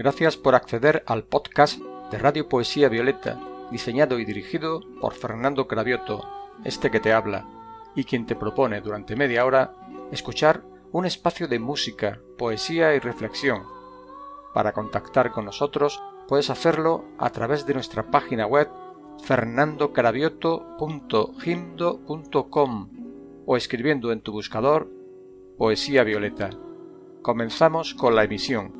Gracias por acceder al podcast de Radio Poesía Violeta, diseñado y dirigido por Fernando Cravioto, este que te habla, y quien te propone durante media hora escuchar un espacio de música, poesía y reflexión. Para contactar con nosotros puedes hacerlo a través de nuestra página web fernandocravioto.gimdo.com o escribiendo en tu buscador Poesía Violeta. Comenzamos con la emisión.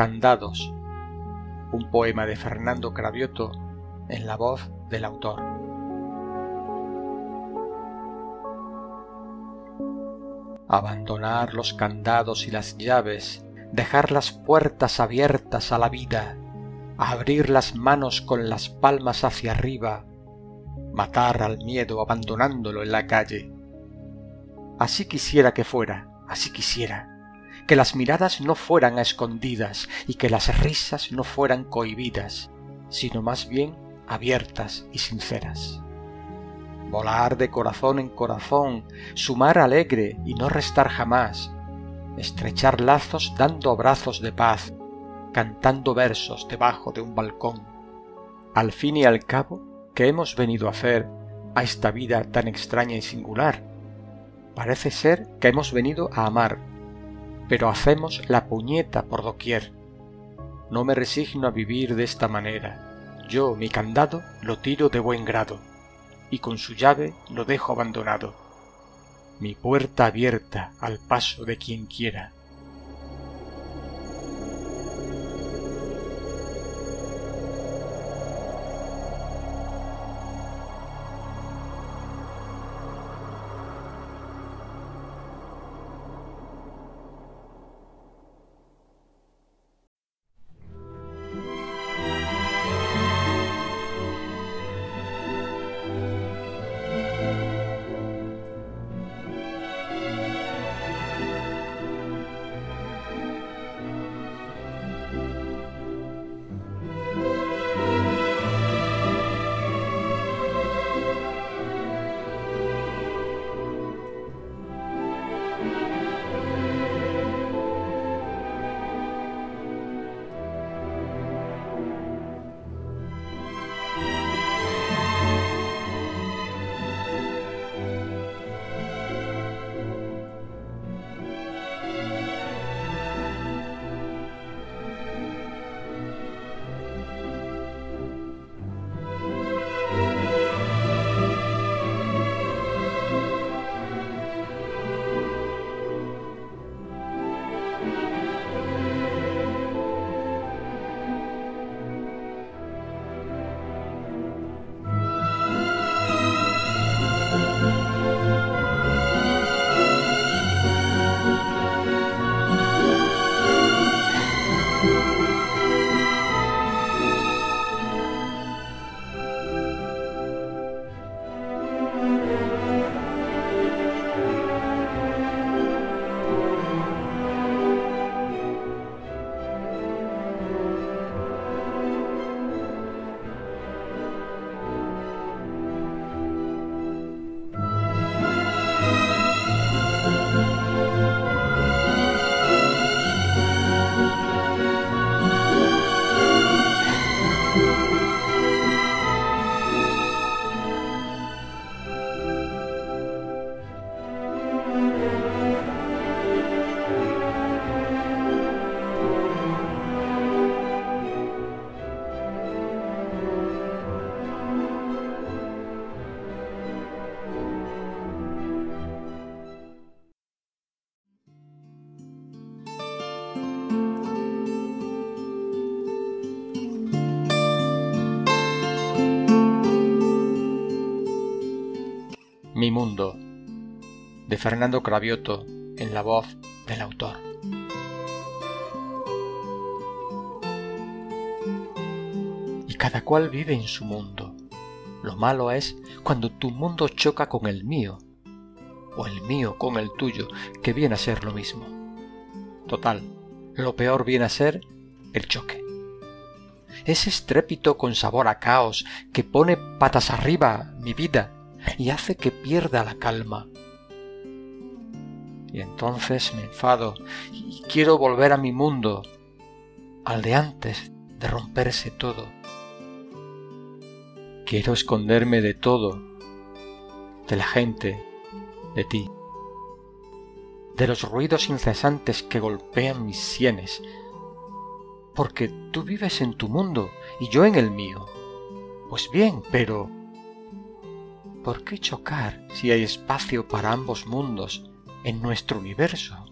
Candados, un poema de Fernando Cravioto en la voz del autor. Abandonar los candados y las llaves, dejar las puertas abiertas a la vida, abrir las manos con las palmas hacia arriba, matar al miedo abandonándolo en la calle. Así quisiera que fuera, así quisiera que las miradas no fueran a escondidas y que las risas no fueran cohibidas, sino más bien abiertas y sinceras. Volar de corazón en corazón, sumar alegre y no restar jamás, estrechar lazos dando abrazos de paz, cantando versos debajo de un balcón. Al fin y al cabo, ¿qué hemos venido a hacer a esta vida tan extraña y singular? Parece ser que hemos venido a amar, pero hacemos la puñeta por doquier. No me resigno a vivir de esta manera. Yo mi candado lo tiro de buen grado, y con su llave lo dejo abandonado. Mi puerta abierta al paso de quien quiera. Mundo, de Fernando Cravioto, en la voz del autor. Y cada cual vive en su mundo. Lo malo es cuando tu mundo choca con el mío, o el mío con el tuyo, que viene a ser lo mismo. Total, lo peor viene a ser el choque. Ese estrépito con sabor a caos que pone patas arriba mi vida y hace que pierda la calma. Y entonces me enfado y quiero volver a mi mundo, al de antes de romperse todo. Quiero esconderme de todo, de la gente, de ti, de los ruidos incesantes que golpean mis sienes, porque tú vives en tu mundo y yo en el mío. Pues bien, pero ¿por qué chocar si hay espacio para ambos mundos en nuestro universo?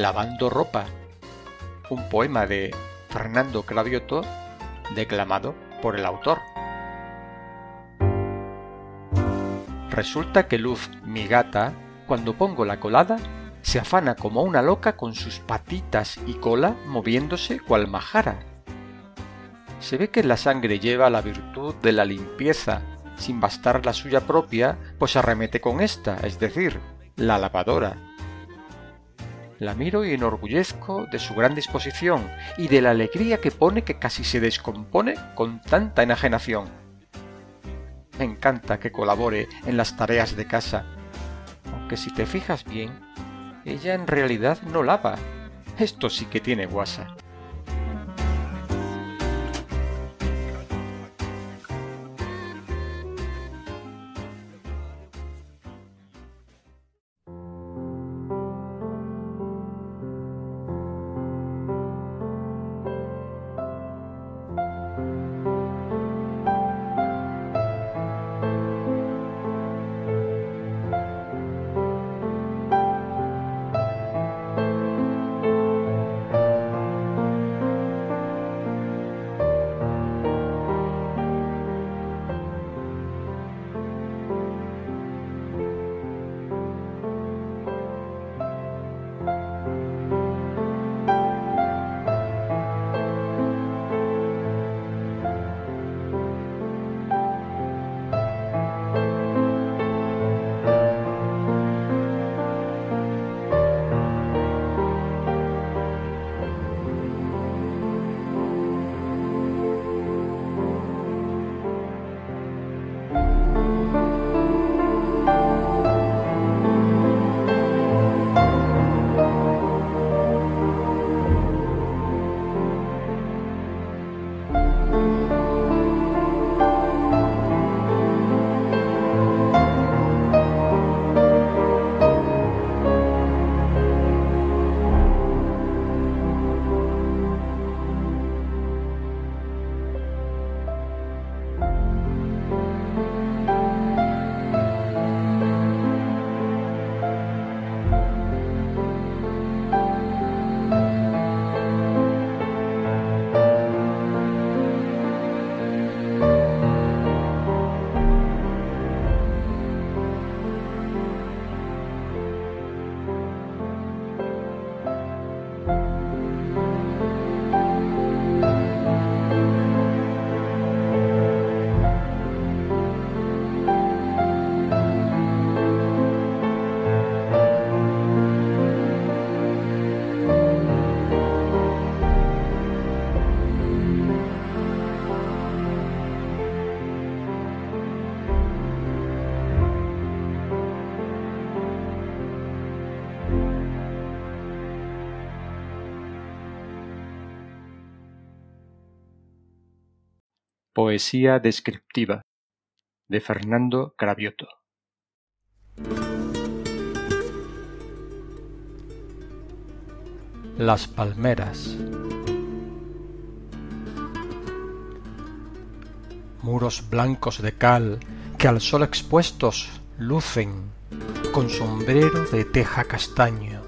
Lavando ropa, un poema de Fernando Cravioto declamado por el autor. Resulta que Luz, mi gata, cuando pongo la colada, se afana como una loca con sus patitas y cola moviéndose cual majara. Se ve que la sangre lleva la virtud de la limpieza, sin bastar la suya propia, pues arremete con esta, es decir, la lavadora. La miro y enorgullezco de su gran disposición y de la alegría que pone que casi se descompone con tanta enajenación. Me encanta que colabore en las tareas de casa, aunque si te fijas bien, ella en realidad no lava. Esto sí que tiene guasa. Poesía descriptiva de Fernando Cravioto. Las palmeras. Muros blancos de cal que al sol expuestos lucen con sombrero de teja castaño,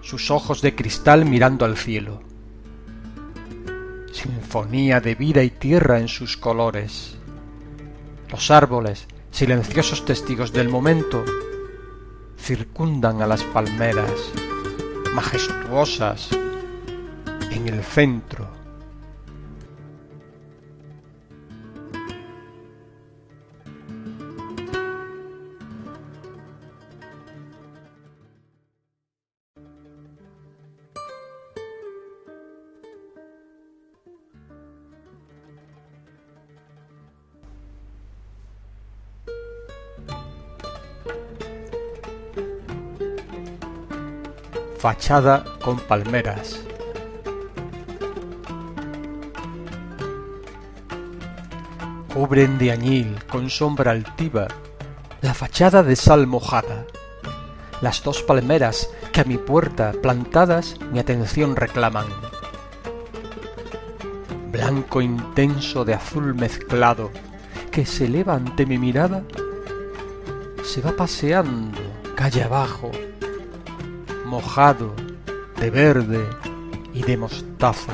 sus ojos de cristal mirando al cielo sinfonía de vida y tierra en sus colores. Los árboles, silenciosos testigos del momento, circundan a las palmeras, majestuosas, en el centro fachada con palmeras. Cubren de añil con sombra altiva la fachada de sal mojada. Las dos palmeras que a mi puerta plantadas mi atención reclaman. Blanco intenso de azul mezclado que se eleva ante mi mirada, se va paseando calle abajo mojado de verde y de mostaza.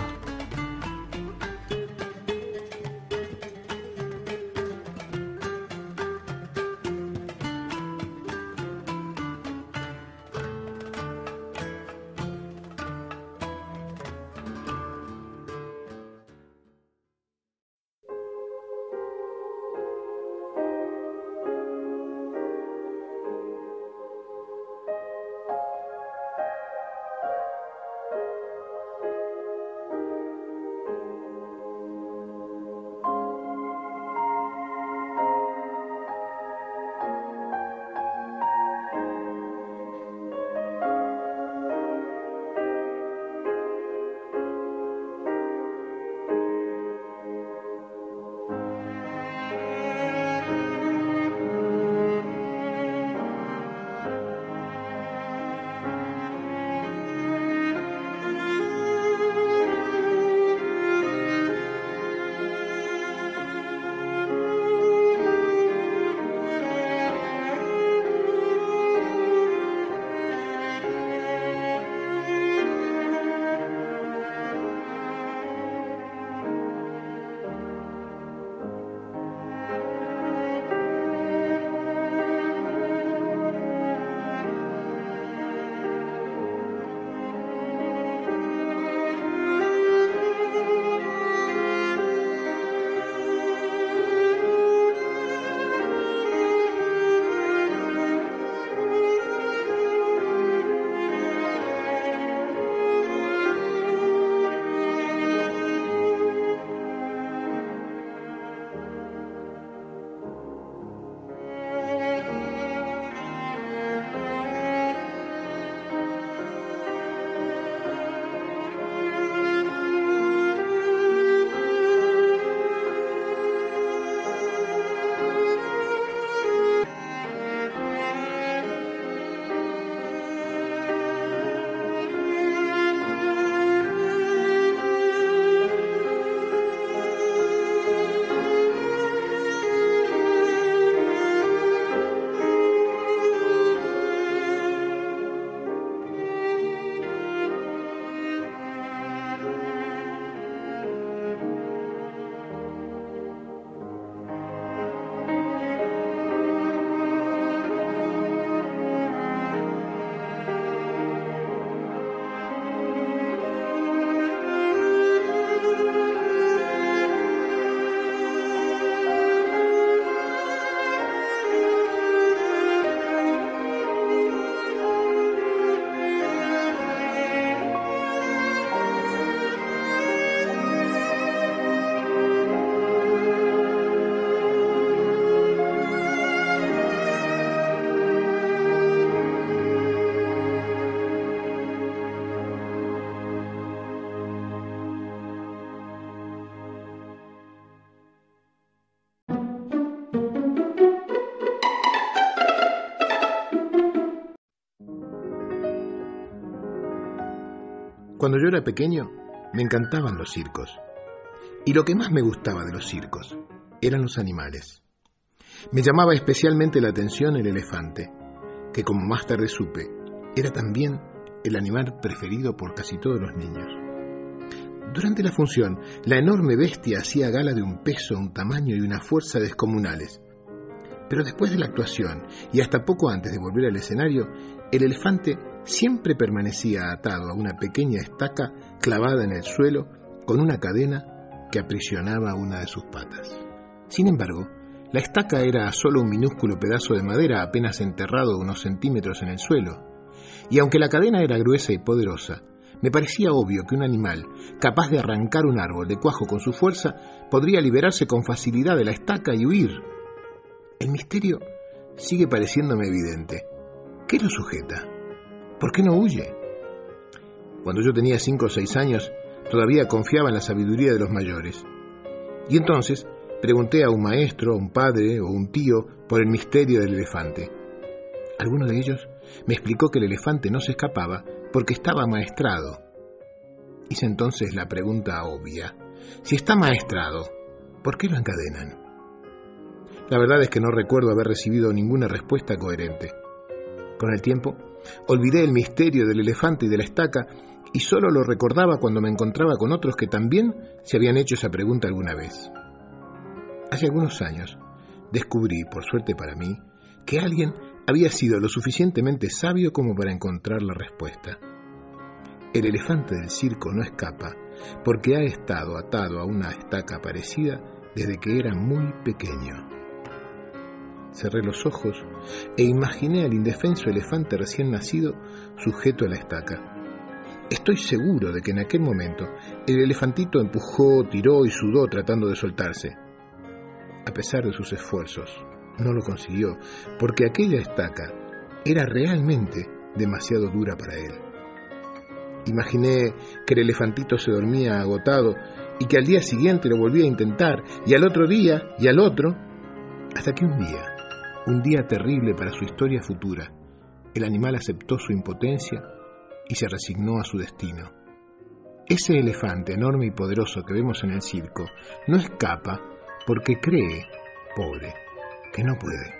Cuando yo era pequeño, me encantaban los circos. Y lo que más me gustaba de los circos eran los animales. Me llamaba especialmente la atención el elefante, que como más tarde supe, era también el animal preferido por casi todos los niños. Durante la función, la enorme bestia hacía gala de un peso, un tamaño y una fuerza descomunales. Pero después de la actuación, y hasta poco antes de volver al escenario, el elefante siempre permanecía atado a una pequeña estaca clavada en el suelo con una cadena que aprisionaba una de sus patas. Sin embargo, la estaca era solo un minúsculo pedazo de madera apenas enterrado unos centímetros en el suelo, y aunque la cadena era gruesa y poderosa, me parecía obvio que un animal, capaz de arrancar un árbol de cuajo con su fuerza, podría liberarse con facilidad de la estaca y huir. El misterio sigue pareciéndome evidente. ¿Qué lo sujeta? ¿Por qué no huye? Cuando yo tenía cinco o seis años, todavía confiaba en la sabiduría de los mayores. Y entonces pregunté a un maestro, un padre o un tío por el misterio del elefante. Alguno de ellos me explicó que el elefante no se escapaba porque estaba maestrado. Hice entonces la pregunta obvia. Si está maestrado, ¿por qué lo encadenan? La verdad es que no recuerdo haber recibido ninguna respuesta coherente. Con el tiempo, olvidé el misterio del elefante y de la estaca y solo lo recordaba cuando me encontraba con otros que también se habían hecho esa pregunta alguna vez. Hace algunos años descubrí, por suerte para mí, que alguien había sido lo suficientemente sabio como para encontrar la respuesta. El elefante del circo no escapa porque ha estado atado a una estaca parecida desde que era muy pequeño. Cerré los ojos e imaginé al indefenso elefante recién nacido sujeto a la estaca. Estoy seguro de que en aquel momento el elefantito empujó, tiró y sudó tratando de soltarse. A pesar de sus esfuerzos, no lo consiguió, porque aquella estaca era realmente demasiado dura para él. Imaginé que el elefantito se dormía agotado y que al día siguiente lo volvía a intentar, y al otro día, y al otro, hasta que un día, un día terrible para su historia futura, el animal aceptó su impotencia y se resignó a su destino. Ese elefante enorme y poderoso que vemos en el circo no escapa porque cree, pobre, que no puede.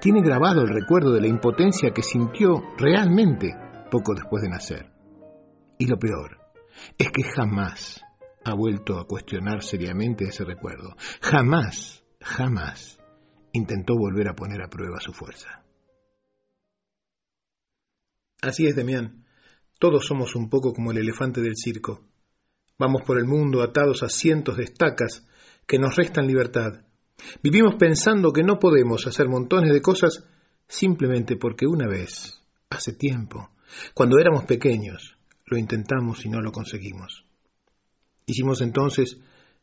Tiene grabado el recuerdo de la impotencia que sintió realmente poco después de nacer. Y lo peor es que jamás ha vuelto a cuestionar seriamente ese recuerdo. Jamás, jamás intentó volver a poner a prueba su fuerza. Así es, Demián. Todos somos un poco como el elefante del circo. Vamos por el mundo atados a cientos de estacas que nos restan libertad. Vivimos pensando que no podemos hacer montones de cosas simplemente porque una vez, hace tiempo, cuando éramos pequeños, lo intentamos y no lo conseguimos. Hicimos entonces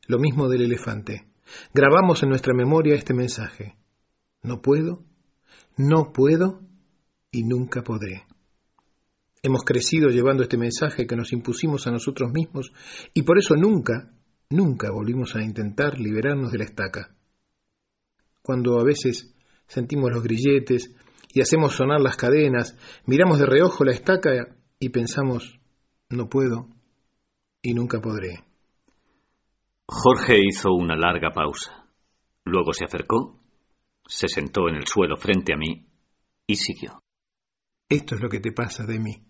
lo mismo del elefante. Grabamos en nuestra memoria este mensaje. No puedo, no puedo y nunca podré. Hemos crecido llevando este mensaje que nos impusimos a nosotros mismos y por eso nunca, nunca volvimos a intentar liberarnos de la estaca. Cuando a veces sentimos los grilletes y hacemos sonar las cadenas, miramos de reojo la estaca y pensamos, no puedo y nunca podré. Jorge hizo una larga pausa. Luego se acercó, se sentó en el suelo frente a mí y siguió. Esto es lo que te pasa de mí.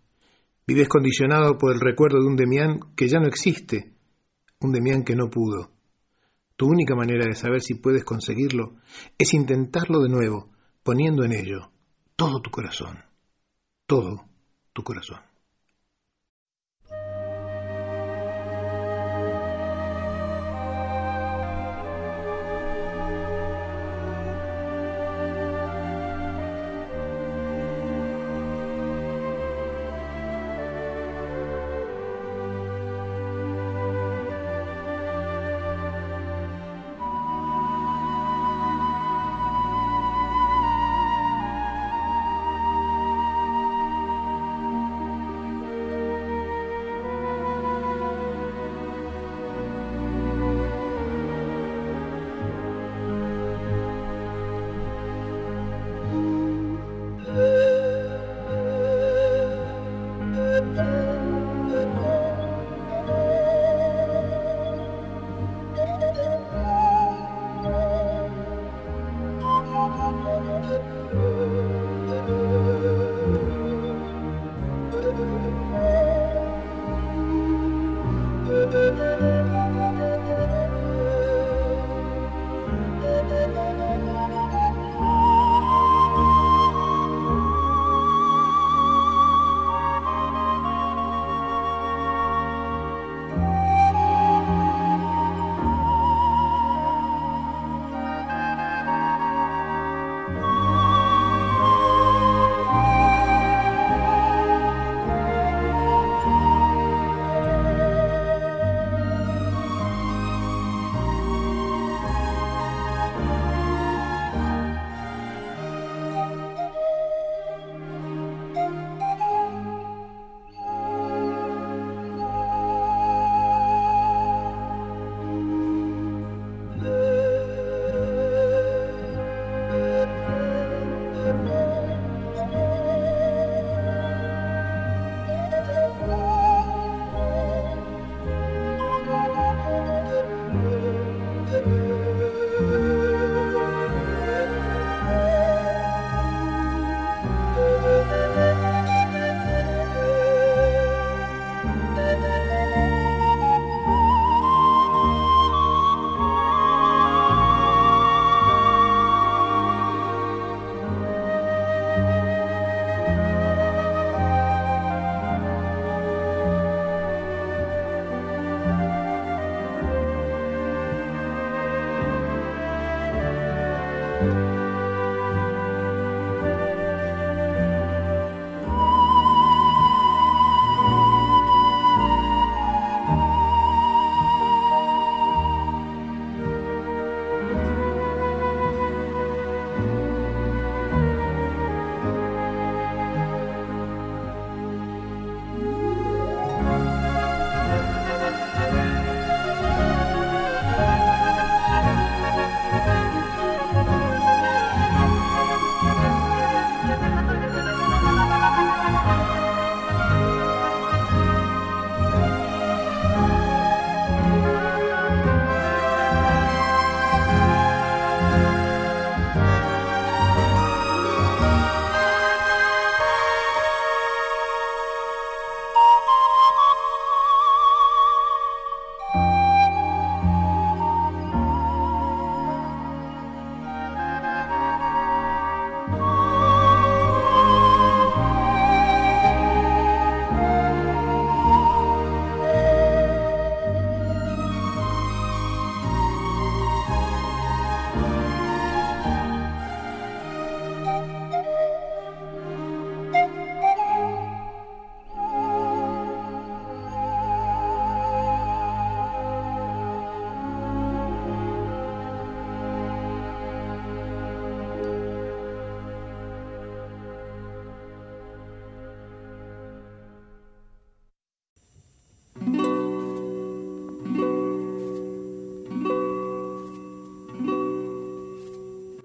Vives condicionado por el recuerdo de un Demián que ya no existe, un Demián que no pudo. Tu única manera de saber si puedes conseguirlo es intentarlo de nuevo, poniendo en ello todo tu corazón, todo tu corazón.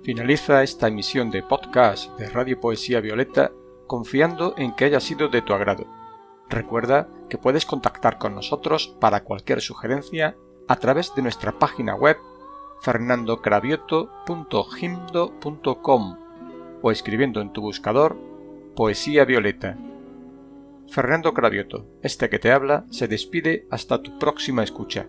Finaliza esta emisión de podcast de Radio Poesía Violeta confiando en que haya sido de tu agrado. Recuerda que puedes contactar con nosotros para cualquier sugerencia a través de nuestra página web fernandocravioto.gimdo.com o escribiendo en tu buscador Poesía Violeta. Fernando Cravioto, este que te habla, se despide hasta tu próxima escucha.